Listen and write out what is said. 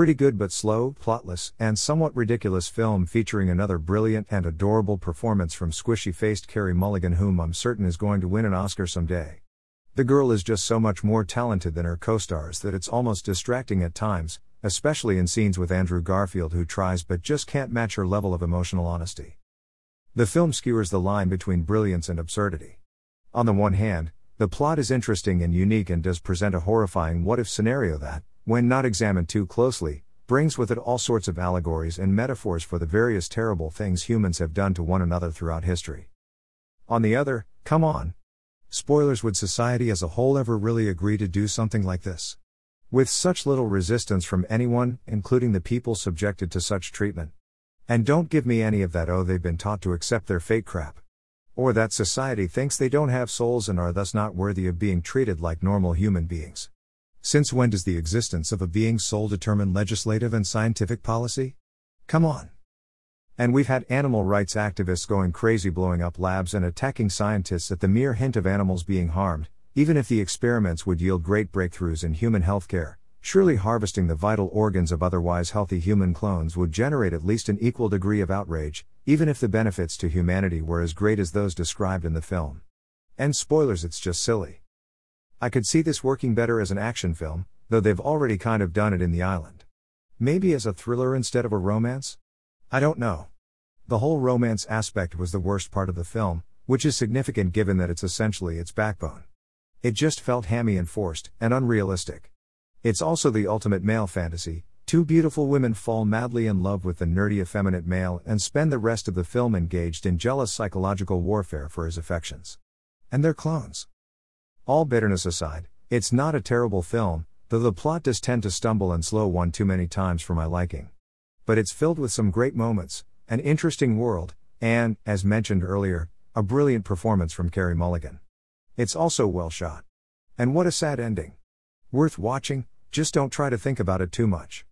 Pretty good but slow, plotless, and somewhat ridiculous film featuring another brilliant and adorable performance from squishy faced Carey Mulligan, whom I'm certain is going to win an Oscar someday. The girl is just so much more talented than her co stars that it's almost distracting at times, especially in scenes with Andrew Garfield, who tries but just can't match her level of emotional honesty. The film skewers the line between brilliance and absurdity. On the one hand, the plot is interesting and unique and does present a horrifying what if scenario that, when not examined too closely, brings with it all sorts of allegories and metaphors for the various terrible things humans have done to one another throughout history. On the other, come on. Spoilers Would society as a whole ever really agree to do something like this? With such little resistance from anyone, including the people subjected to such treatment. And don't give me any of that oh they've been taught to accept their fate crap. Or that society thinks they don't have souls and are thus not worthy of being treated like normal human beings. Since when does the existence of a being's soul determine legislative and scientific policy? Come on. And we've had animal rights activists going crazy blowing up labs and attacking scientists at the mere hint of animals being harmed, even if the experiments would yield great breakthroughs in human healthcare. Surely harvesting the vital organs of otherwise healthy human clones would generate at least an equal degree of outrage, even if the benefits to humanity were as great as those described in the film. And spoilers, it's just silly. I could see this working better as an action film, though they've already kind of done it in The Island. Maybe as a thriller instead of a romance? I don't know. The whole romance aspect was the worst part of the film, which is significant given that it's essentially its backbone. It just felt hammy and forced, and unrealistic. It's also the ultimate male fantasy. Two beautiful women fall madly in love with the nerdy effeminate male and spend the rest of the film engaged in jealous psychological warfare for his affections. And they're clones. All bitterness aside, it's not a terrible film, though the plot does tend to stumble and slow one too many times for my liking. But it's filled with some great moments, an interesting world, and, as mentioned earlier, a brilliant performance from Carey Mulligan. It's also well shot. And what a sad ending. Worth watching, just don't try to think about it too much.